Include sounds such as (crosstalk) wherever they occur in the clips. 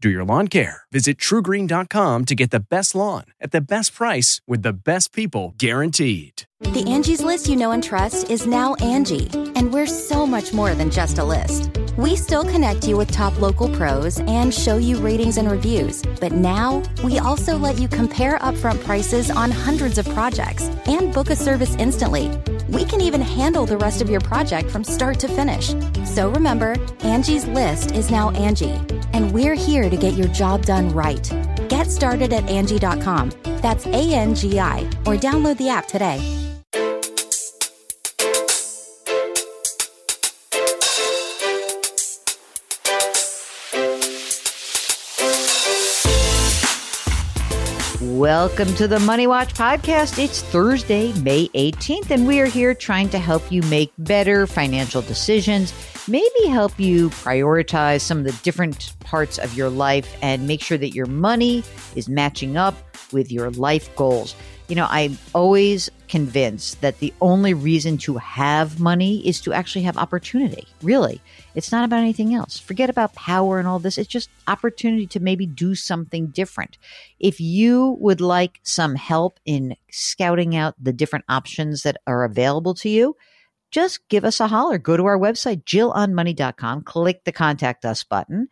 do your lawn care. Visit trugreen.com to get the best lawn at the best price with the best people guaranteed. The Angie's list you know and trust is now Angi, and we're so much more than just a list. We still connect you with top local pros and show you ratings and reviews, but now we also let you compare upfront prices on hundreds of projects and book a service instantly. We can even handle the rest of your project from start to finish. So remember, Angie's list is now Angi, and we're here to get your job done right. Get started at Angi.com. That's A N G I, or download the app today. Welcome to the Money Watch podcast. It's Thursday, May 18th, and we are here trying to help you make better financial decisions, maybe help you prioritize some of the different parts of your life and make sure that your money is matching up with your life goals. You know, I'm always convinced that the only reason to have money is to actually have opportunity. Really. It's not about anything else. Forget about power and all this. It's just opportunity to maybe do something different. If you would like some help in scouting out the different options that are available to you, just give us a holler. Go to our website, jillonmoney.com, click the contact us button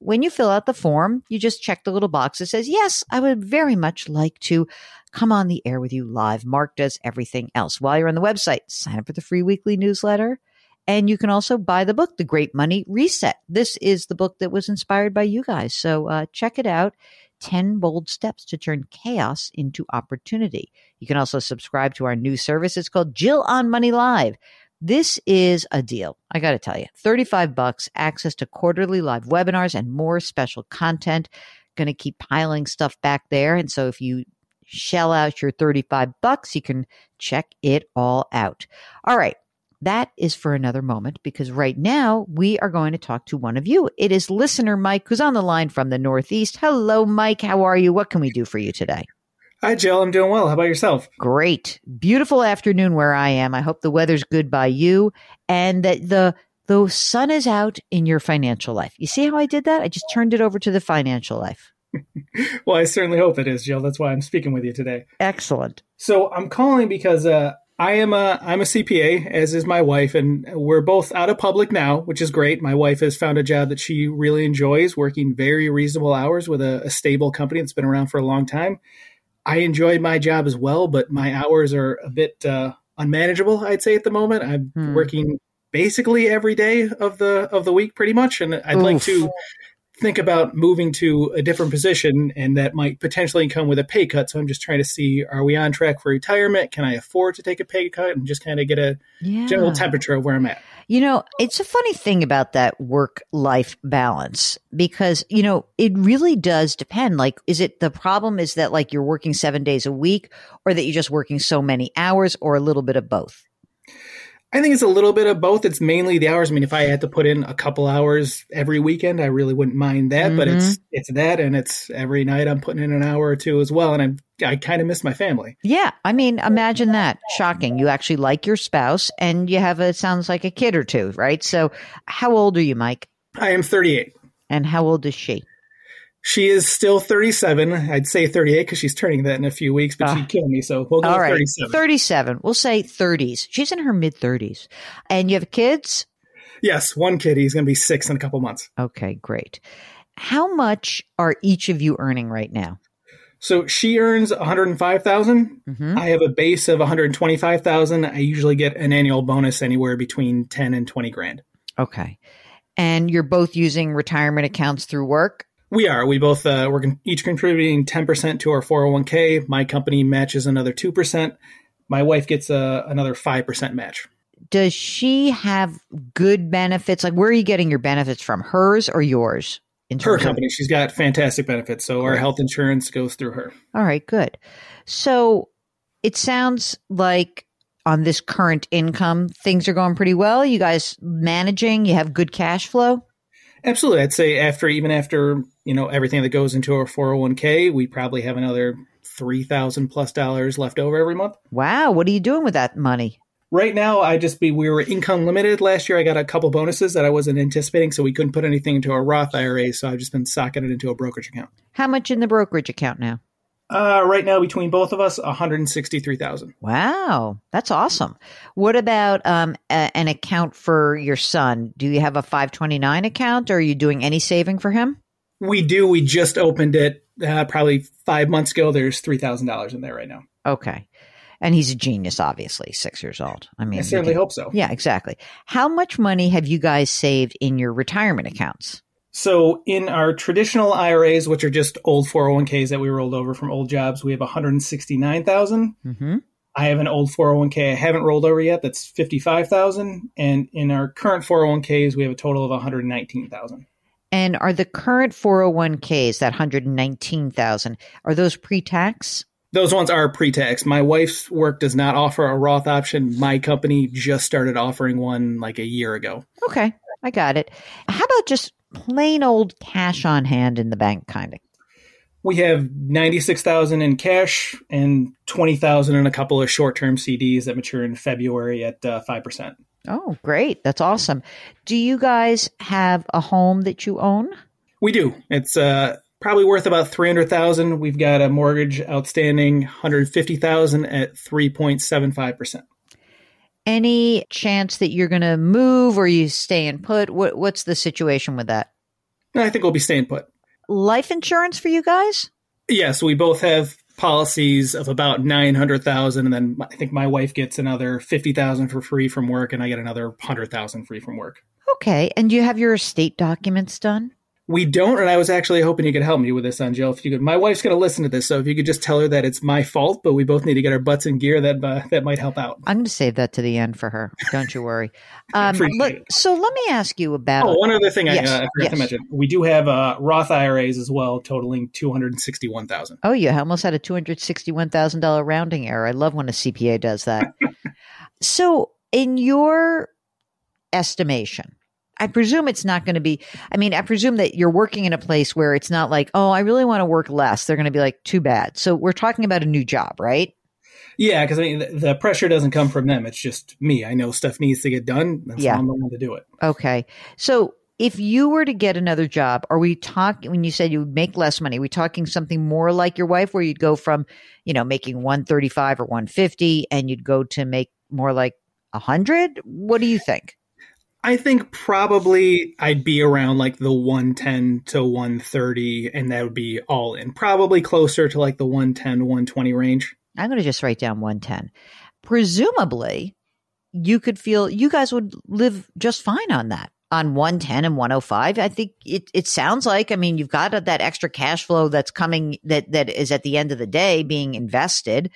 when you fill out the form, you just check the little box that says, Yes, I would very much like to come on the air with you live. Mark does everything else. While you're on the website, sign up for the free weekly newsletter. And you can also buy the book, The Great Money Reset. This is the book that was inspired by you guys. So uh, check it out 10 Bold Steps to Turn Chaos into Opportunity. You can also subscribe to our new service. It's called Jill on Money Live. This is a deal. I got to tell you, 35 bucks, access to quarterly live webinars and more special content. Going to keep piling stuff back there. And so if you shell out your 35 bucks, you can check it all out. All right. That is for another moment because right now we are going to talk to one of you. It is listener Mike who's on the line from the Northeast. Hello, Mike. How are you? What can we do for you today? Hi, Jill. I'm doing well. How about yourself? Great. Beautiful afternoon where I am. I hope the weather's good by you and that the the sun is out in your financial life. You see how I did that? I just turned it over to the financial life. (laughs) well, I certainly hope it is, Jill. That's why I'm speaking with you today. Excellent. So I'm calling because uh, I am a I'm a CPA, as is my wife, and we're both out of public now, which is great. My wife has found a job that she really enjoys, working very reasonable hours with a, a stable company that's been around for a long time. I enjoy my job as well, but my hours are a bit uh, unmanageable. I'd say at the moment, I'm hmm. working basically every day of the of the week, pretty much, and I'd Oof. like to think about moving to a different position and that might potentially come with a pay cut. So I'm just trying to see are we on track for retirement? Can I afford to take a pay cut and just kind of get a yeah. general temperature of where I'm at? You know, it's a funny thing about that work life balance because, you know, it really does depend. Like, is it the problem is that like you're working seven days a week or that you're just working so many hours or a little bit of both? I think it's a little bit of both. It's mainly the hours. I mean, if I had to put in a couple hours every weekend, I really wouldn't mind that. Mm-hmm. But it's mm-hmm. it's that, and it's every night I'm putting in an hour or two as well, and I'm I kind of miss my family. Yeah, I mean, imagine that. Shocking. You actually like your spouse, and you have a sounds like a kid or two, right? So, how old are you, Mike? I am 38. And how old is she? She is still 37. I'd say 38 because she's turning that in a few weeks, but uh, she'd kill me. So we'll go all right. 37. 37. We'll say 30s. She's in her mid 30s. And you have kids? Yes, one kid. He's going to be six in a couple months. Okay, great. How much are each of you earning right now? So she earns 105,000. Mm-hmm. I have a base of 125,000. I usually get an annual bonus anywhere between 10 and 20 grand. Okay. And you're both using retirement accounts through work? We are. We both uh, we're each contributing 10% to our 401k. My company matches another 2%. My wife gets a, uh, another 5% match. Does she have good benefits? Like where are you getting your benefits from? Hers or yours? In her company, of- she's got fantastic benefits. So our health insurance goes through her. All right, good. So it sounds like on this current income, things are going pretty well. You guys managing, you have good cash flow? Absolutely. I'd say after even after, you know, everything that goes into our 401k, we probably have another 3000 plus dollars left over every month. Wow, what are you doing with that money? Right now, I just be we were income limited last year. I got a couple bonuses that I wasn't anticipating, so we couldn't put anything into a Roth IRA. So I've just been socking it into a brokerage account. How much in the brokerage account now? Uh, right now, between both of us, one hundred sixty-three thousand. Wow, that's awesome. What about um, a, an account for your son? Do you have a five twenty-nine account, or are you doing any saving for him? We do. We just opened it uh, probably five months ago. There's three thousand dollars in there right now. Okay, and he's a genius, obviously, six years old. I mean, I certainly can, hope so. Yeah, exactly. How much money have you guys saved in your retirement accounts? So in our traditional IRAs, which are just old 401ks that we rolled over from old jobs, we have 169,000. Mm-hmm. I have an old 401k I haven't rolled over yet. That's 55,000. And in our current 401ks, we have a total of 119,000. And are the current 401ks, that 119,000, are those pre-tax? Those ones are pre-tax. My wife's work does not offer a Roth option. My company just started offering one like a year ago. Okay. I got it. How about just plain old cash on hand in the bank kind of? We have 96,000 in cash and 20,000 in a couple of short-term CDs that mature in February at uh, 5%. Oh, great. That's awesome. Do you guys have a home that you own? We do. It's uh, probably worth about 300,000. We've got a mortgage outstanding 150,000 at 3.75% any chance that you're going to move or you stay in put? What, what's the situation with that? I think we'll be staying put. Life insurance for you guys? Yes, we both have policies of about 900,000 and then I think my wife gets another 50,000 for free from work and I get another 100,000 free from work. Okay, and you have your estate documents done? We don't, and I was actually hoping you could help me with this, Angel. If you could, my wife's going to listen to this, so if you could just tell her that it's my fault, but we both need to get our butts in gear, that uh, that might help out. I'm going to save that to the end for her. Don't you worry. (laughs) Um, look, so let me ask you about. Oh, one other thing yes, I, uh, I forgot yes. to mention: we do have uh, Roth IRAs as well, totaling two hundred sixty-one thousand. Oh, you almost had a two hundred sixty-one thousand dollar rounding error. I love when a CPA does that. (laughs) so, in your estimation I presume it's not going to be, I mean, I presume that you're working in a place where it's not like, oh, I really want to work less. They're going to be like, too bad. So we're talking about a new job, right? Yeah, because I mean, the, pressure doesn't come from them. It's just me. I know stuff needs to get done. That's yeah. I'm the one to do it. Okay. So if you were to get another job, are we talking, when you said you would make less money, are we talking something more like your wife where you'd go from, you know, making 135 or 150 and you'd go to make more like a 100? What do you think? I think probably I'd be around like the 110 to 130, and that would be all in. Probably closer to like the 110 to 120 range. I'm going to just write down 110. Presumably, you could feel you guys would live just fine on that on 110 and 105 i think it, it sounds like i mean you've got that extra cash flow that's coming that that is at the end of the day being invested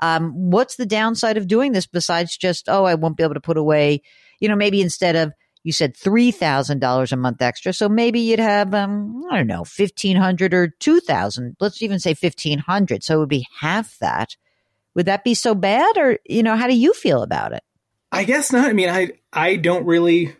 um, what's the downside of doing this besides just oh i won't be able to put away you know, maybe instead of you said three thousand dollars a month extra, so maybe you'd have um, I don't know, fifteen hundred or two thousand. Let's even say fifteen hundred. So it would be half that. Would that be so bad, or you know, how do you feel about it? I guess not. I mean, I I don't really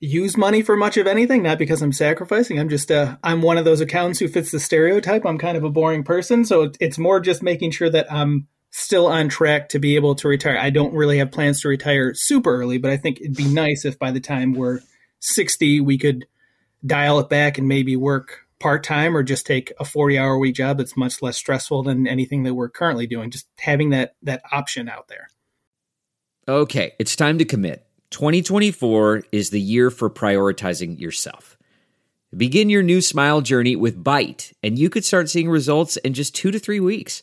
use money for much of anything, not because I'm sacrificing. I'm just uh, I'm one of those accountants who fits the stereotype. I'm kind of a boring person, so it's more just making sure that I'm still on track to be able to retire. I don't really have plans to retire super early, but I think it'd be nice if by the time we're 60, we could dial it back and maybe work part time or just take a 40 hour week job that's much less stressful than anything that we're currently doing. Just having that that option out there. Okay, it's time to commit. 2024 is the year for prioritizing yourself. Begin your new smile journey with Byte, and you could start seeing results in just two to three weeks.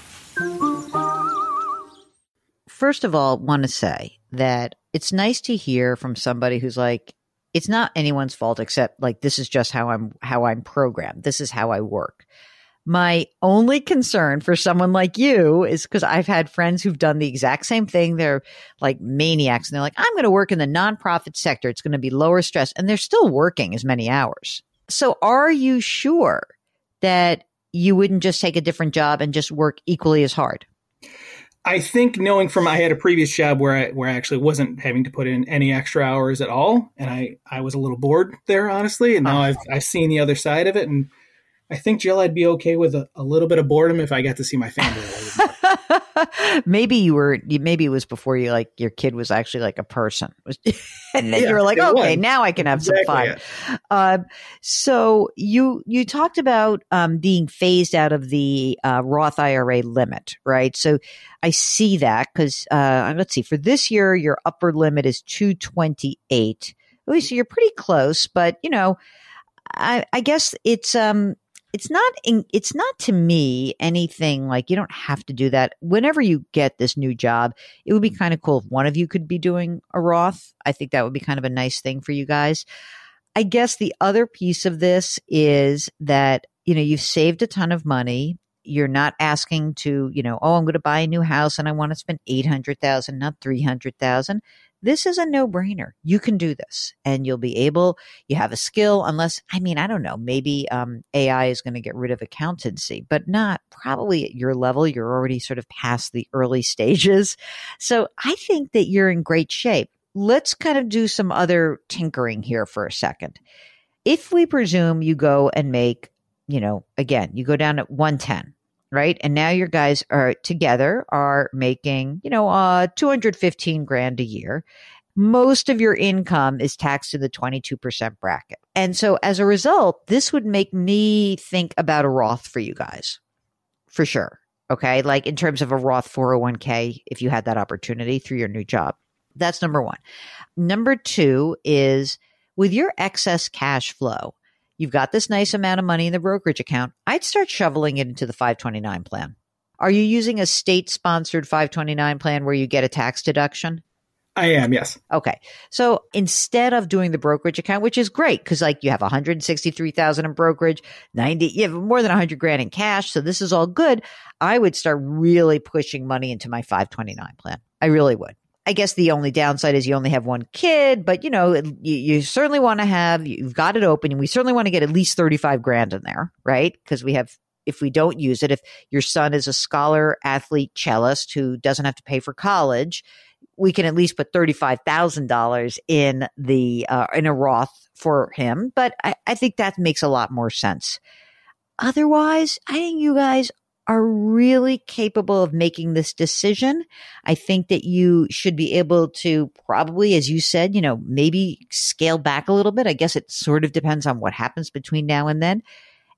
First of all, want to say that it's nice to hear from somebody who's like, it's not anyone's fault except like this is just how I'm how I'm programmed. This is how I work. My only concern for someone like you is because I've had friends who've done the exact same thing. They're like maniacs and they're like, I'm going to work in the nonprofit sector. It's going to be lower stress. And they're still working as many hours. So are you sure that you wouldn't just take a different job and just work equally as hard? I think knowing from I had a previous job where I where I actually wasn't having to put in any extra hours at all, and I I was a little bored there honestly, and now uh-huh. I've I've seen the other side of it, and I think Jill, I'd be okay with a, a little bit of boredom if I got to see my family. (laughs) maybe you were maybe it was before you like your kid was actually like a person (laughs) and then yeah, you were like okay was. now i can have exactly, some fun. Um, so you you talked about um, being phased out of the uh, roth ira limit right so i see that because uh, let's see for this year your upper limit is 228 at least you're pretty close but you know I, I guess it's um it's not in, it's not to me anything like you don't have to do that. Whenever you get this new job it would be mm-hmm. kind of cool if one of you could be doing a roth. I think that would be kind of a nice thing for you guys. I guess the other piece of this is that you know you've saved a ton of money. You're not asking to you know oh i'm going to buy a new house and i want to spend 800000 not 300000 this is a no brainer. You can do this and you'll be able, you have a skill, unless, I mean, I don't know, maybe um, AI is going to get rid of accountancy, but not probably at your level. You're already sort of past the early (laughs) stages. So I think that you're in great shape. Let's kind of do some other tinkering here for a second. If we presume you go and make, you know, again, you go down at 110, right? And now your guys are together are making, you know, uh 215 grand a year. Most of your income is taxed in the 22% bracket. And so as a result, this would make me think about a Roth for you guys. For sure. Okay? Like in terms of a Roth 401k if you had that opportunity through your new job. That's number 1. Number 2 is with your excess cash flow You've got this nice amount of money in the brokerage account. I'd start shoveling it into the 529 plan. Are you using a state sponsored 529 plan where you get a tax deduction? I am, yes. Okay. So instead of doing the brokerage account, which is great because like you have 163,000 in brokerage, 90, you have more than 100 grand in cash. So this is all good. I would start really pushing money into my 529 plan. I really would. I guess the only downside is you only have one kid, but you know, you, you certainly want to have, you've got it open and we certainly want to get at least 35 grand in there, right? Because we have, if we don't use it, if your son is a scholar, athlete, cellist who doesn't have to pay for college, we can at least put $35,000 in the, uh, in a Roth for him. But I, I think that makes a lot more sense. Otherwise, I think you guys are really capable of making this decision. I think that you should be able to probably, as you said, you know, maybe scale back a little bit. I guess it sort of depends on what happens between now and then.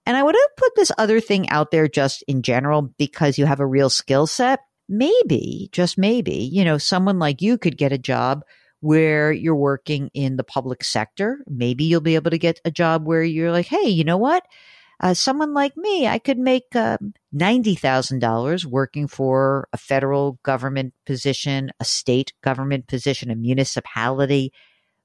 And I would have put this other thing out there just in general because you have a real skill set. Maybe, just maybe, you know, someone like you could get a job where you're working in the public sector. Maybe you'll be able to get a job where you're like, hey, you know what? Uh, someone like me, I could make um, $90,000 working for a federal government position, a state government position, a municipality.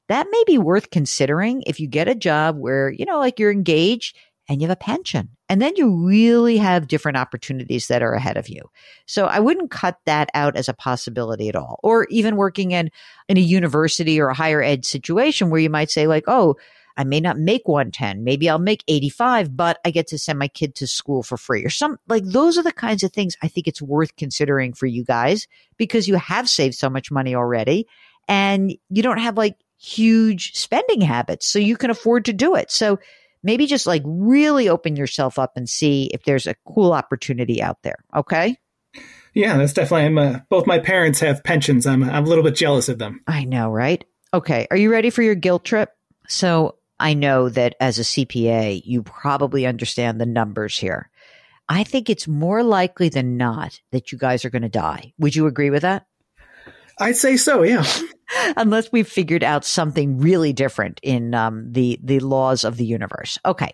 That may be worth considering if you get a job where, you know, like you're engaged and you have a pension. And then you really have different opportunities that are ahead of you. So I wouldn't cut that out as a possibility at all. Or even working in, in a university or a higher ed situation where you might say like, oh, I may not make 110. Maybe I'll make 85, but I get to send my kid to school for free or some like those are the kinds of things I think it's worth considering for you guys because you have saved so much money already and you don't have like huge spending habits. So you can afford to do it. So maybe just like really open yourself up and see if there's a cool opportunity out there. Okay. Yeah, that's definitely. I'm. Uh, both my parents have pensions. I'm. I'm a little bit jealous of them. I know, right? Okay. Are you ready for your guilt trip? So I know that as a CPA, you probably understand the numbers here. I think it's more likely than not that you guys are going to die. Would you agree with that? I'd say so. Yeah. (laughs) Unless we've figured out something really different in um, the the laws of the universe. Okay.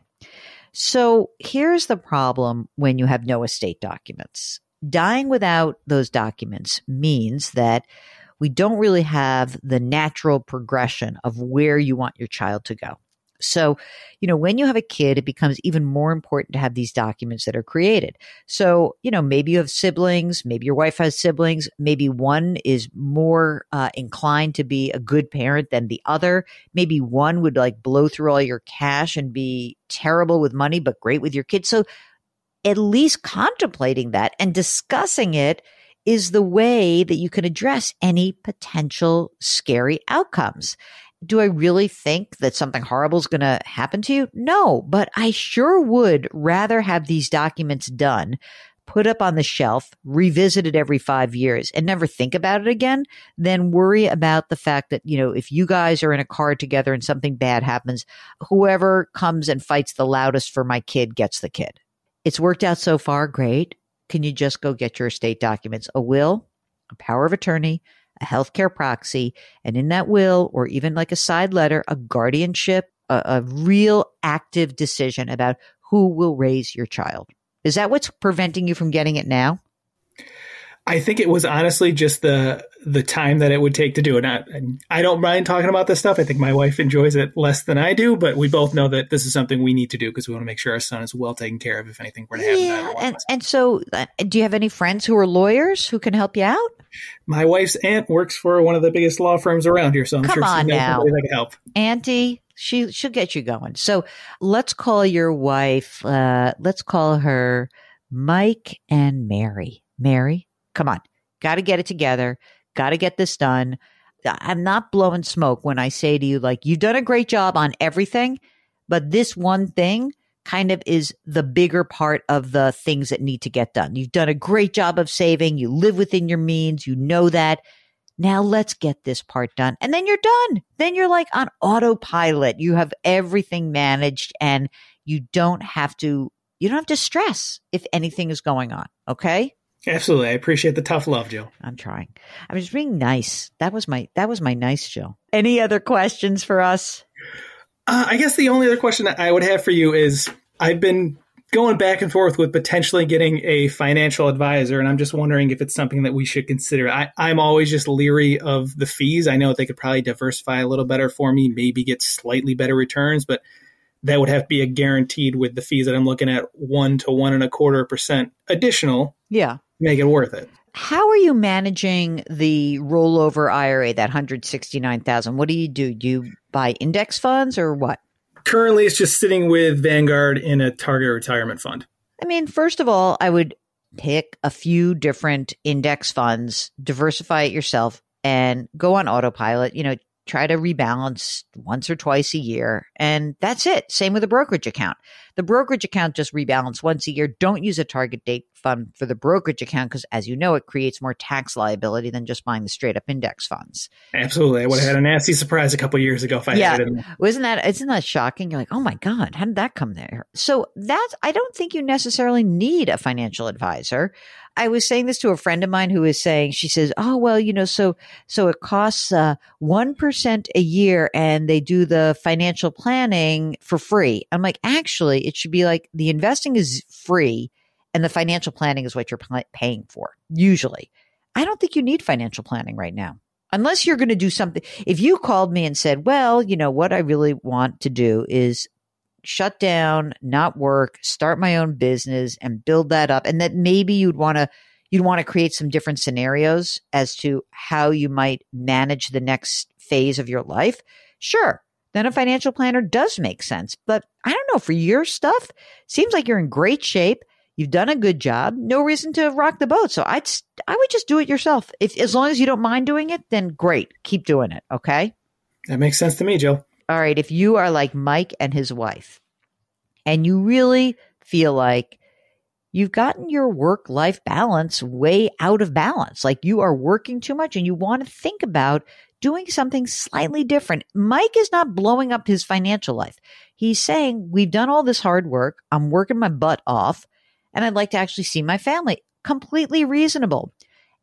So here's the problem when you have no estate documents. Dying without those documents means that we don't really have the natural progression of where you want your child to go. So, you know, when you have a kid, it becomes even more important to have these documents that are created. So, you know, maybe you have siblings, maybe your wife has siblings, maybe one is more uh, inclined to be a good parent than the other. Maybe one would like blow through all your cash and be terrible with money, but great with your kids. So, at least contemplating that and discussing it is the way that you can address any potential scary outcomes do I really think that something horrible is going to happen to you? No, but I sure would rather have these documents done, put up on the shelf, revisited every five years, and never think about it again than worry about the fact that, you know, if you guys are in a car together and something bad happens, whoever comes and fights the loudest for my kid gets the kid. It's worked out so far. Great. Can you just go get your estate documents? A will, a power of attorney, a healthcare proxy, and in that will, or even like a side letter, a guardianship, a, a real active decision about who will raise your child. Is that what's preventing you from getting it now? I think it was honestly just the the time that it would take to do it. I, I don't mind talking about this stuff. I think my wife enjoys it less than I do, but we both know that this is something we need to do because we want to make sure our son is well taken care of if anything were to happen. Yeah, and, and so uh, do you have any friends who are lawyers who can help you out? My wife's aunt works for one of the biggest law firms around here, so I'm Come sure on she knows now. that can help. Auntie, she she'll get you going. So let's call your wife. Uh, let's call her Mike and Mary. Mary, come on, got to get it together. Got to get this done. I'm not blowing smoke when I say to you, like, you've done a great job on everything, but this one thing kind of is the bigger part of the things that need to get done. You've done a great job of saving. You live within your means. You know that. Now let's get this part done. And then you're done. Then you're like on autopilot. You have everything managed and you don't have to, you don't have to stress if anything is going on. Okay. Absolutely, I appreciate the tough love, Jill. I'm trying. I was being nice. That was my that was my nice Jill. Any other questions for us? Uh, I guess the only other question that I would have for you is I've been going back and forth with potentially getting a financial advisor, and I'm just wondering if it's something that we should consider. I, I'm always just leery of the fees. I know they could probably diversify a little better for me, maybe get slightly better returns, but that would have to be a guaranteed with the fees that I'm looking at one to one and a quarter percent additional. Yeah. Make it worth it. How are you managing the rollover IRA, that 169,000? What do you do? Do you buy index funds or what? Currently, it's just sitting with Vanguard in a target retirement fund. I mean, first of all, I would pick a few different index funds, diversify it yourself, and go on autopilot. You know, try to rebalance once or twice a year. And that's it. Same with a brokerage account. The brokerage account just rebalance once a year. Don't use a target date fund for the brokerage account because, as you know, it creates more tax liability than just buying the straight up index funds. Absolutely. I would have had a nasty surprise a couple years ago if I yeah. had it. In Wasn't that, isn't that shocking? You're like, oh my God, how did that come there? So that's, I don't think you necessarily need a financial advisor. I was saying this to a friend of mine who is saying, she says, oh, well, you know, so, so it costs, uh, 1% a year and they do the financial planning for free. I'm like, actually, it should be like the investing is free and the financial planning is what you're paying for. Usually. I don't think you need financial planning right now. Unless you're going to do something. If you called me and said, well, you know, what I really want to do is shut down, not work, start my own business and build that up. And that maybe you'd want to you'd want to create some different scenarios as to how you might manage the next phase of your life. Sure, then a financial planner does make sense. But I don't know, for your stuff, seems like you're in great shape. You've done a good job. No reason to rock the boat. So I'd, I would just do it yourself. If, as long as you don't mind doing it, then great. Keep doing it. Okay. That makes sense to me, Jill. All right. If you are like Mike and his wife and you really feel like you've gotten your work life balance way out of balance, like you are working too much and you want to think about doing something slightly different. Mike is not blowing up his financial life. He's saying, We've done all this hard work. I'm working my butt off and I'd like to actually see my family. Completely reasonable.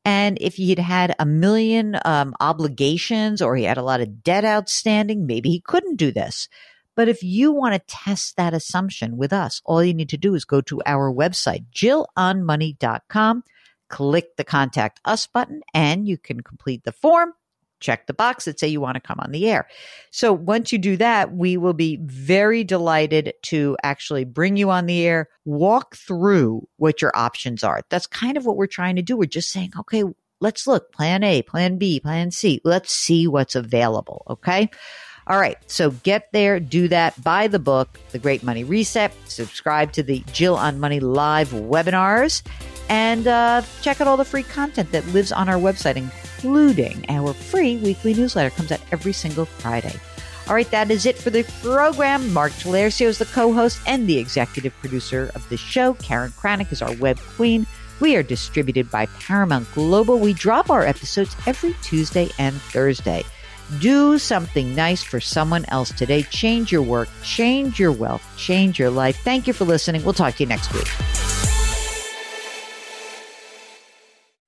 And if he had had a million um, obligations or he had a lot of debt outstanding, maybe he couldn't do this. But if you want to test that assumption with us, all you need to do is go to our website, jillonmoney.com, click the contact us button, and you can complete the form check the box that say you want to come on the air. So once you do that, we will be very delighted to actually bring you on the air, walk through what your options are. That's kind of what we're trying to do. We're just saying, okay, let's look plan A, plan B, plan C. Let's see what's available. Okay. All right. So get there, do that, buy the book, The Great Money Reset, subscribe to the Jill on Money live webinars, and uh, check out all the free content that lives on our website, including our free weekly newsletter. Comes out every single Friday. All right, that is it for the program. Mark Talercio is the co-host and the executive producer of the show. Karen Kranick is our web queen. We are distributed by Paramount Global. We drop our episodes every Tuesday and Thursday. Do something nice for someone else today. Change your work, change your wealth, change your life. Thank you for listening. We'll talk to you next week.